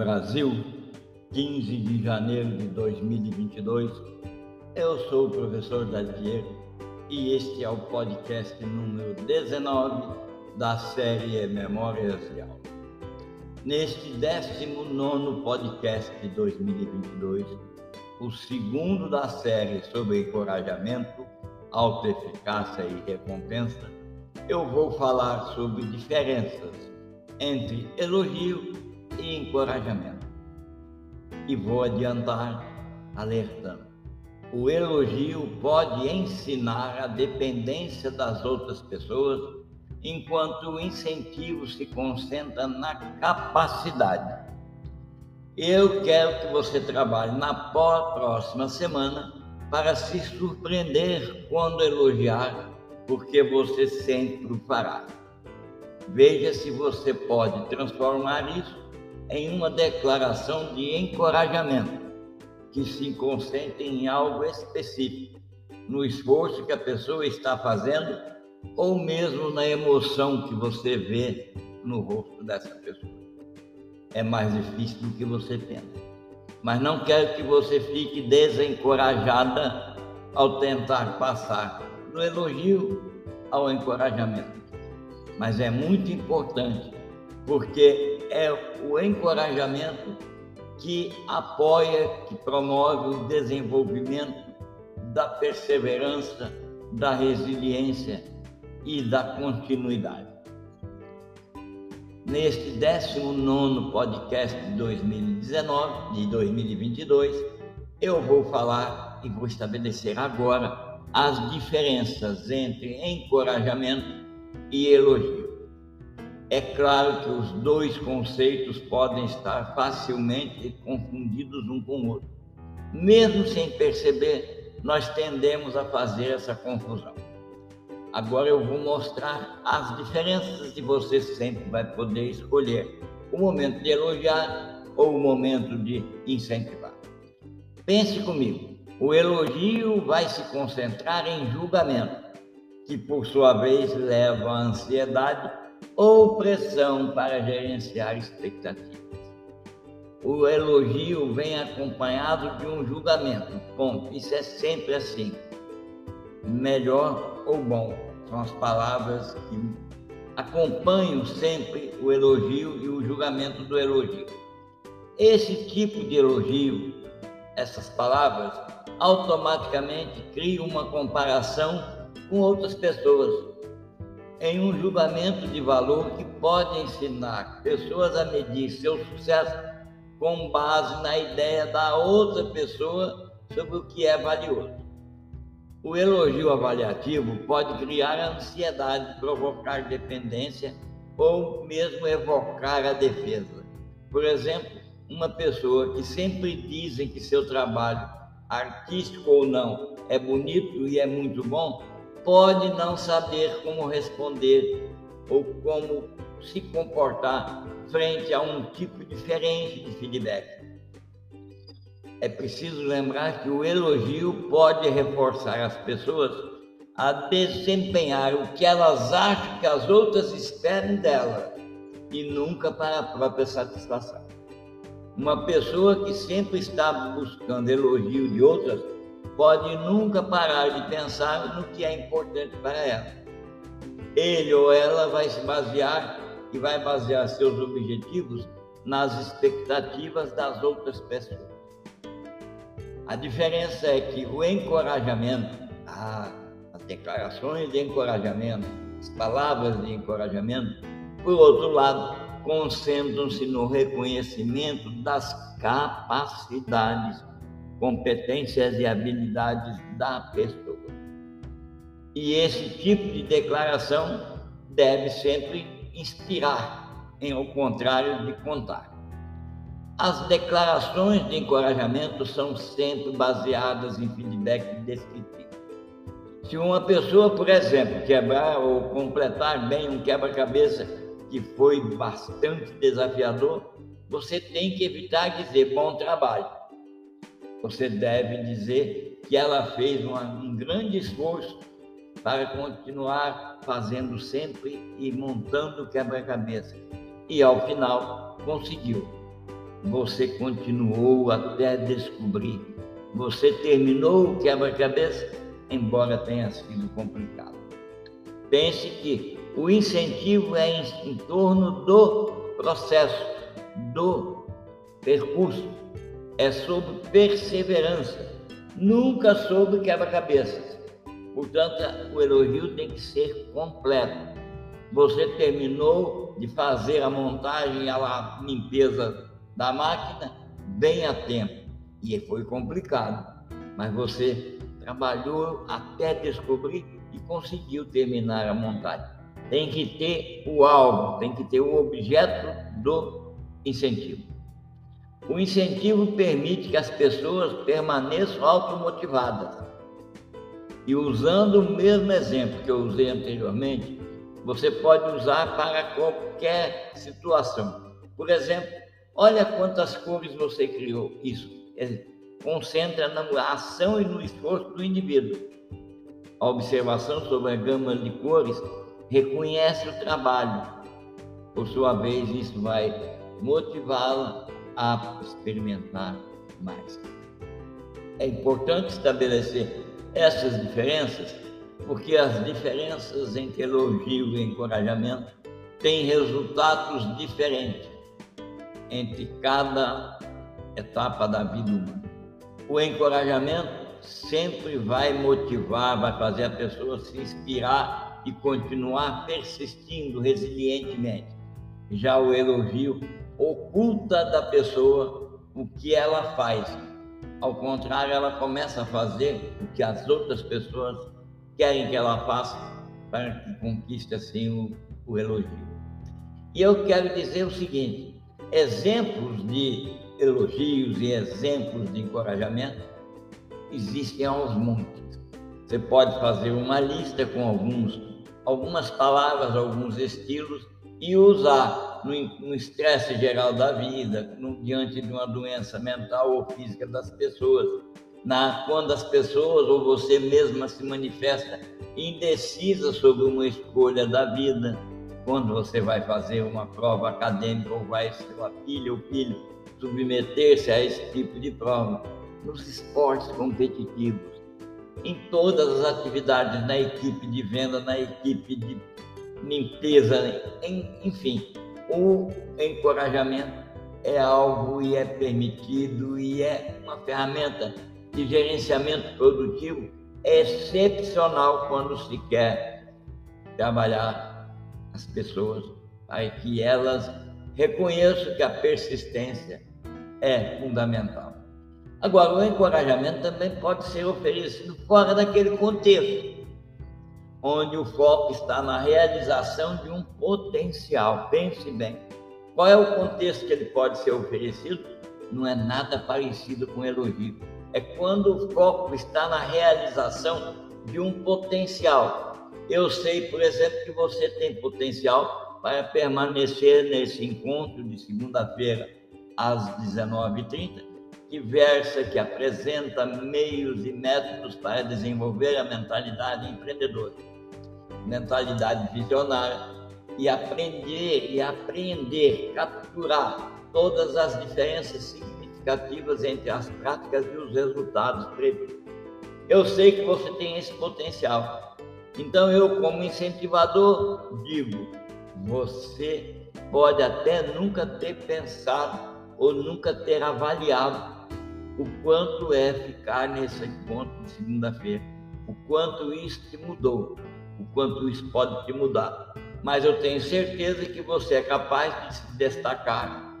Brasil, 15 de janeiro de 2022. Eu sou o professor Dadier e este é o podcast número 19 da série Memórias de Aula. Neste 19 podcast de 2022, o segundo da série sobre encorajamento, autoeficácia e recompensa, eu vou falar sobre diferenças entre elogio encorajamento. E vou adiantar alertando. O elogio pode ensinar a dependência das outras pessoas, enquanto o incentivo se concentra na capacidade. Eu quero que você trabalhe na próxima semana para se surpreender quando elogiar, porque você sempre o fará. Veja se você pode transformar isso em uma declaração de encorajamento que se concentre em algo específico, no esforço que a pessoa está fazendo ou mesmo na emoção que você vê no rosto dessa pessoa. É mais difícil do que você pensa. Mas não quero que você fique desencorajada ao tentar passar do elogio ao encorajamento. Mas é muito importante, porque é o encorajamento que apoia, que promove o desenvolvimento da perseverança, da resiliência e da continuidade. Neste 19 podcast de 2019, de 2022, eu vou falar e vou estabelecer agora as diferenças entre encorajamento e elogio. É claro que os dois conceitos podem estar facilmente confundidos um com o outro. Mesmo sem perceber, nós tendemos a fazer essa confusão. Agora eu vou mostrar as diferenças e você sempre vai poder escolher o momento de elogiar ou o momento de incentivar. Pense comigo, o elogio vai se concentrar em julgamento, que por sua vez leva à ansiedade ou pressão para gerenciar expectativas. O elogio vem acompanhado de um julgamento. Isso é sempre assim. Melhor ou bom são as palavras que acompanham sempre o elogio e o julgamento do elogio. Esse tipo de elogio, essas palavras, automaticamente cria uma comparação com outras pessoas em um julgamento de valor que pode ensinar pessoas a medir seu sucesso com base na ideia da outra pessoa sobre o que é valioso. O elogio avaliativo pode criar ansiedade, provocar dependência ou mesmo evocar a defesa. Por exemplo, uma pessoa que sempre dizem que seu trabalho, artístico ou não, é bonito e é muito bom, pode não saber como responder ou como se comportar frente a um tipo diferente de feedback. É preciso lembrar que o elogio pode reforçar as pessoas a desempenhar o que elas acham que as outras esperam dela e nunca para a própria satisfação. Uma pessoa que sempre está buscando elogio de outras pode nunca parar de pensar no que é importante para ela. Ele ou ela vai se basear e vai basear seus objetivos nas expectativas das outras pessoas. A diferença é que o encorajamento, as declarações de encorajamento, as palavras de encorajamento, por outro lado, concentram-se no reconhecimento das capacidades competências e habilidades da pessoa. E esse tipo de declaração deve sempre inspirar, em ao contrário de contar. As declarações de encorajamento são sempre baseadas em feedback descritivo. Se uma pessoa, por exemplo, quebrar ou completar bem um quebra-cabeça que foi bastante desafiador, você tem que evitar dizer bom trabalho você deve dizer que ela fez uma, um grande esforço para continuar fazendo sempre e montando quebra-cabeça. E ao final conseguiu. você continuou até descobrir. Você terminou o quebra-cabeça, embora tenha sido complicado. Pense que o incentivo é em, em torno do processo, do percurso, é sobre perseverança, nunca sobre quebra-cabeças. Portanto, o elogio tem que ser completo. Você terminou de fazer a montagem e a limpeza da máquina bem a tempo. E foi complicado, mas você trabalhou até descobrir e conseguiu terminar a montagem. Tem que ter o alvo, tem que ter o objeto do incentivo. O incentivo permite que as pessoas permaneçam automotivadas. E usando o mesmo exemplo que eu usei anteriormente, você pode usar para qualquer situação. Por exemplo, olha quantas cores você criou. Isso concentra na ação e no esforço do indivíduo. A observação sobre a gama de cores reconhece o trabalho. Por sua vez, isso vai motivá-la a experimentar mais. É importante estabelecer essas diferenças, porque as diferenças entre elogio e encorajamento têm resultados diferentes entre cada etapa da vida humana. O encorajamento sempre vai motivar, vai fazer a pessoa se inspirar e continuar persistindo resilientemente. Já o elogio oculta da pessoa o que ela faz. Ao contrário, ela começa a fazer o que as outras pessoas querem que ela faça para que conquiste assim o, o elogio. E eu quero dizer o seguinte: exemplos de elogios e exemplos de encorajamento existem aos montes. Você pode fazer uma lista com alguns, algumas palavras, alguns estilos e usar no estresse geral da vida, no, diante de uma doença mental ou física das pessoas, na, quando as pessoas ou você mesma se manifesta indecisa sobre uma escolha da vida, quando você vai fazer uma prova acadêmica ou vai ser uma filha ou filho submeter-se a esse tipo de prova, nos esportes competitivos, em todas as atividades, na equipe de venda, na equipe de limpeza, enfim, o encorajamento é algo e é permitido e é uma ferramenta de gerenciamento produtivo excepcional quando se quer trabalhar as pessoas para que elas reconheçam que a persistência é fundamental. Agora, o encorajamento também pode ser oferecido fora daquele contexto, onde o foco está na realização de um potencial. Pense bem. Qual é o contexto que ele pode ser oferecido? Não é nada parecido com elogio. É quando o foco está na realização de um potencial. Eu sei, por exemplo, que você tem potencial para permanecer nesse encontro de segunda-feira às 19h30 que versa, que apresenta meios e métodos para desenvolver a mentalidade empreendedora, mentalidade visionária e aprender e aprender, capturar todas as diferenças significativas entre as práticas e os resultados previstos. Eu sei que você tem esse potencial. Então eu, como incentivador, digo: você pode até nunca ter pensado ou nunca ter avaliado o quanto é ficar nesse encontro de segunda-feira, o quanto isso te mudou, o quanto isso pode te mudar. Mas eu tenho certeza que você é capaz de se destacar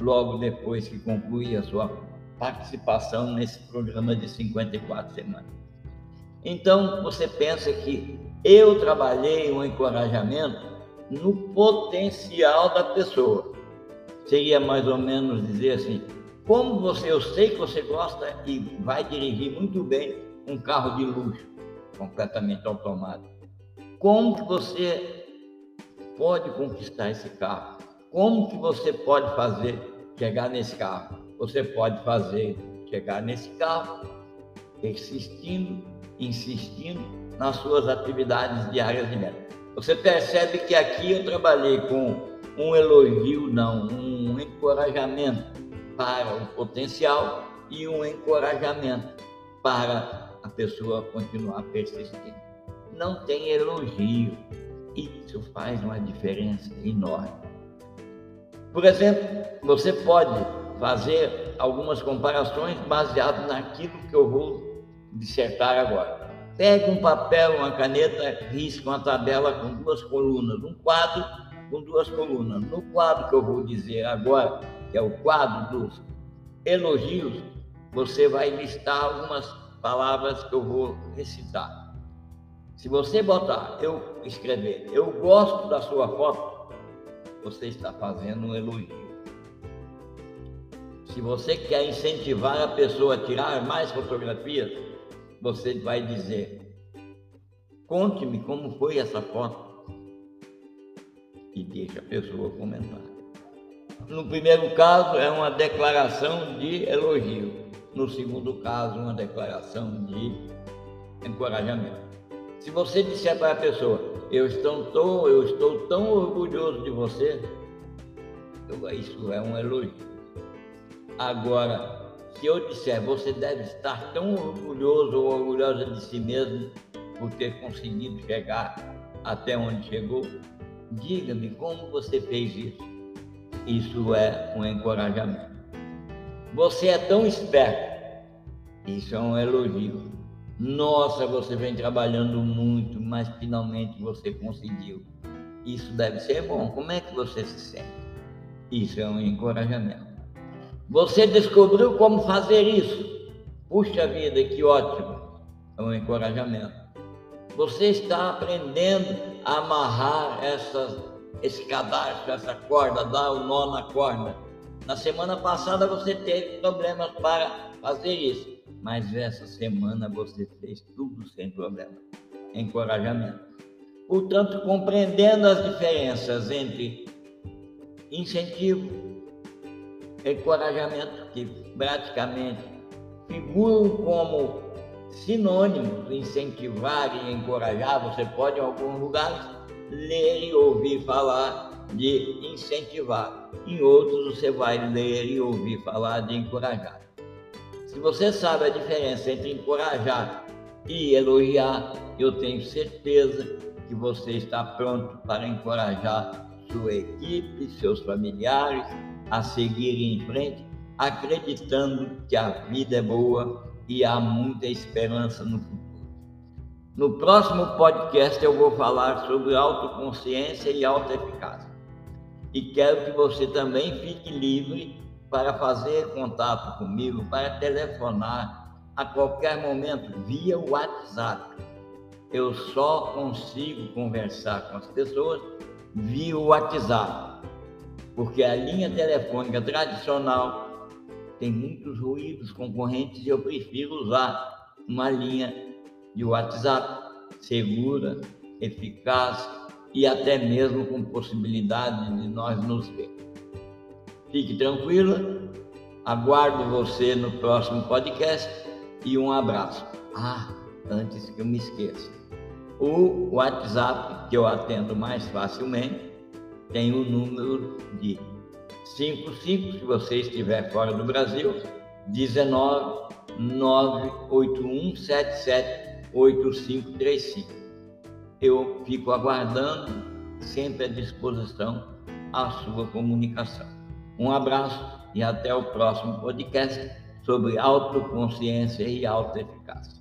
logo depois que concluir a sua participação nesse programa de 54 semanas. Então, você pensa que eu trabalhei um encorajamento no potencial da pessoa. Seria mais ou menos dizer assim: como você, eu sei que você gosta e vai dirigir muito bem um carro de luxo, completamente automático. Como que você pode conquistar esse carro? Como que você pode fazer chegar nesse carro? Você pode fazer chegar nesse carro persistindo, insistindo nas suas atividades diárias de meta. Você percebe que aqui eu trabalhei com um elogio, não, um encorajamento para o potencial e um encorajamento para a pessoa continuar persistindo. Não tem elogio. Isso faz uma diferença enorme. Por exemplo, você pode fazer algumas comparações baseado naquilo que eu vou dissertar agora. Pegue um papel, uma caneta, risque uma tabela com duas colunas, um quadro com duas colunas. No quadro que eu vou dizer agora, que é o quadro dos elogios, você vai listar algumas palavras que eu vou recitar. Se você botar, eu escrever, eu gosto da sua foto, você está fazendo um elogio. Se você quer incentivar a pessoa a tirar mais fotografias, você vai dizer: conte-me como foi essa foto. E deixa a pessoa comentar. No primeiro caso, é uma declaração de elogio. No segundo caso, uma declaração de encorajamento. Se você disser para a pessoa, eu estou, tão, eu estou tão orgulhoso de você, isso é um elogio. Agora, se eu disser, você deve estar tão orgulhoso ou orgulhosa de si mesmo por ter conseguido chegar até onde chegou, diga-me como você fez isso. Isso é um encorajamento. Você é tão esperto. Isso é um elogio. Nossa, você vem trabalhando muito, mas finalmente você conseguiu. Isso deve ser bom. Como é que você se sente? Isso é um encorajamento. Você descobriu como fazer isso. Puxa vida, que ótimo. É um encorajamento. Você está aprendendo a amarrar essas, esse cadastro, essa corda, dar o nó na corda. Na semana passada você teve problemas para fazer isso, mas essa semana você fez tudo sem problema. Encorajamento. Portanto, compreendendo as diferenças entre incentivo encorajamento, que praticamente figuram como sinônimos incentivar e encorajar. Você pode, em alguns lugares, ler e ouvir falar de incentivar. Em outros, você vai ler e ouvir falar de encorajar. Se você sabe a diferença entre encorajar e elogiar, eu tenho certeza que você está pronto para encorajar sua equipe, seus familiares, a seguir em frente, acreditando que a vida é boa e há muita esperança no futuro. No próximo podcast eu vou falar sobre autoconsciência e autoeficácia. E quero que você também fique livre para fazer contato comigo, para telefonar a qualquer momento via WhatsApp. Eu só consigo conversar com as pessoas via WhatsApp porque a linha telefônica tradicional tem muitos ruídos concorrentes e eu prefiro usar uma linha de WhatsApp segura, eficaz e até mesmo com possibilidade de nós nos ver. Fique tranquila, aguardo você no próximo podcast e um abraço. Ah, antes que eu me esqueça, o WhatsApp que eu atendo mais facilmente tem o número de 55, se você estiver fora do Brasil, 19 981 77 8535. Eu fico aguardando, sempre à disposição, a sua comunicação. Um abraço e até o próximo podcast sobre autoconsciência e autoeficácia.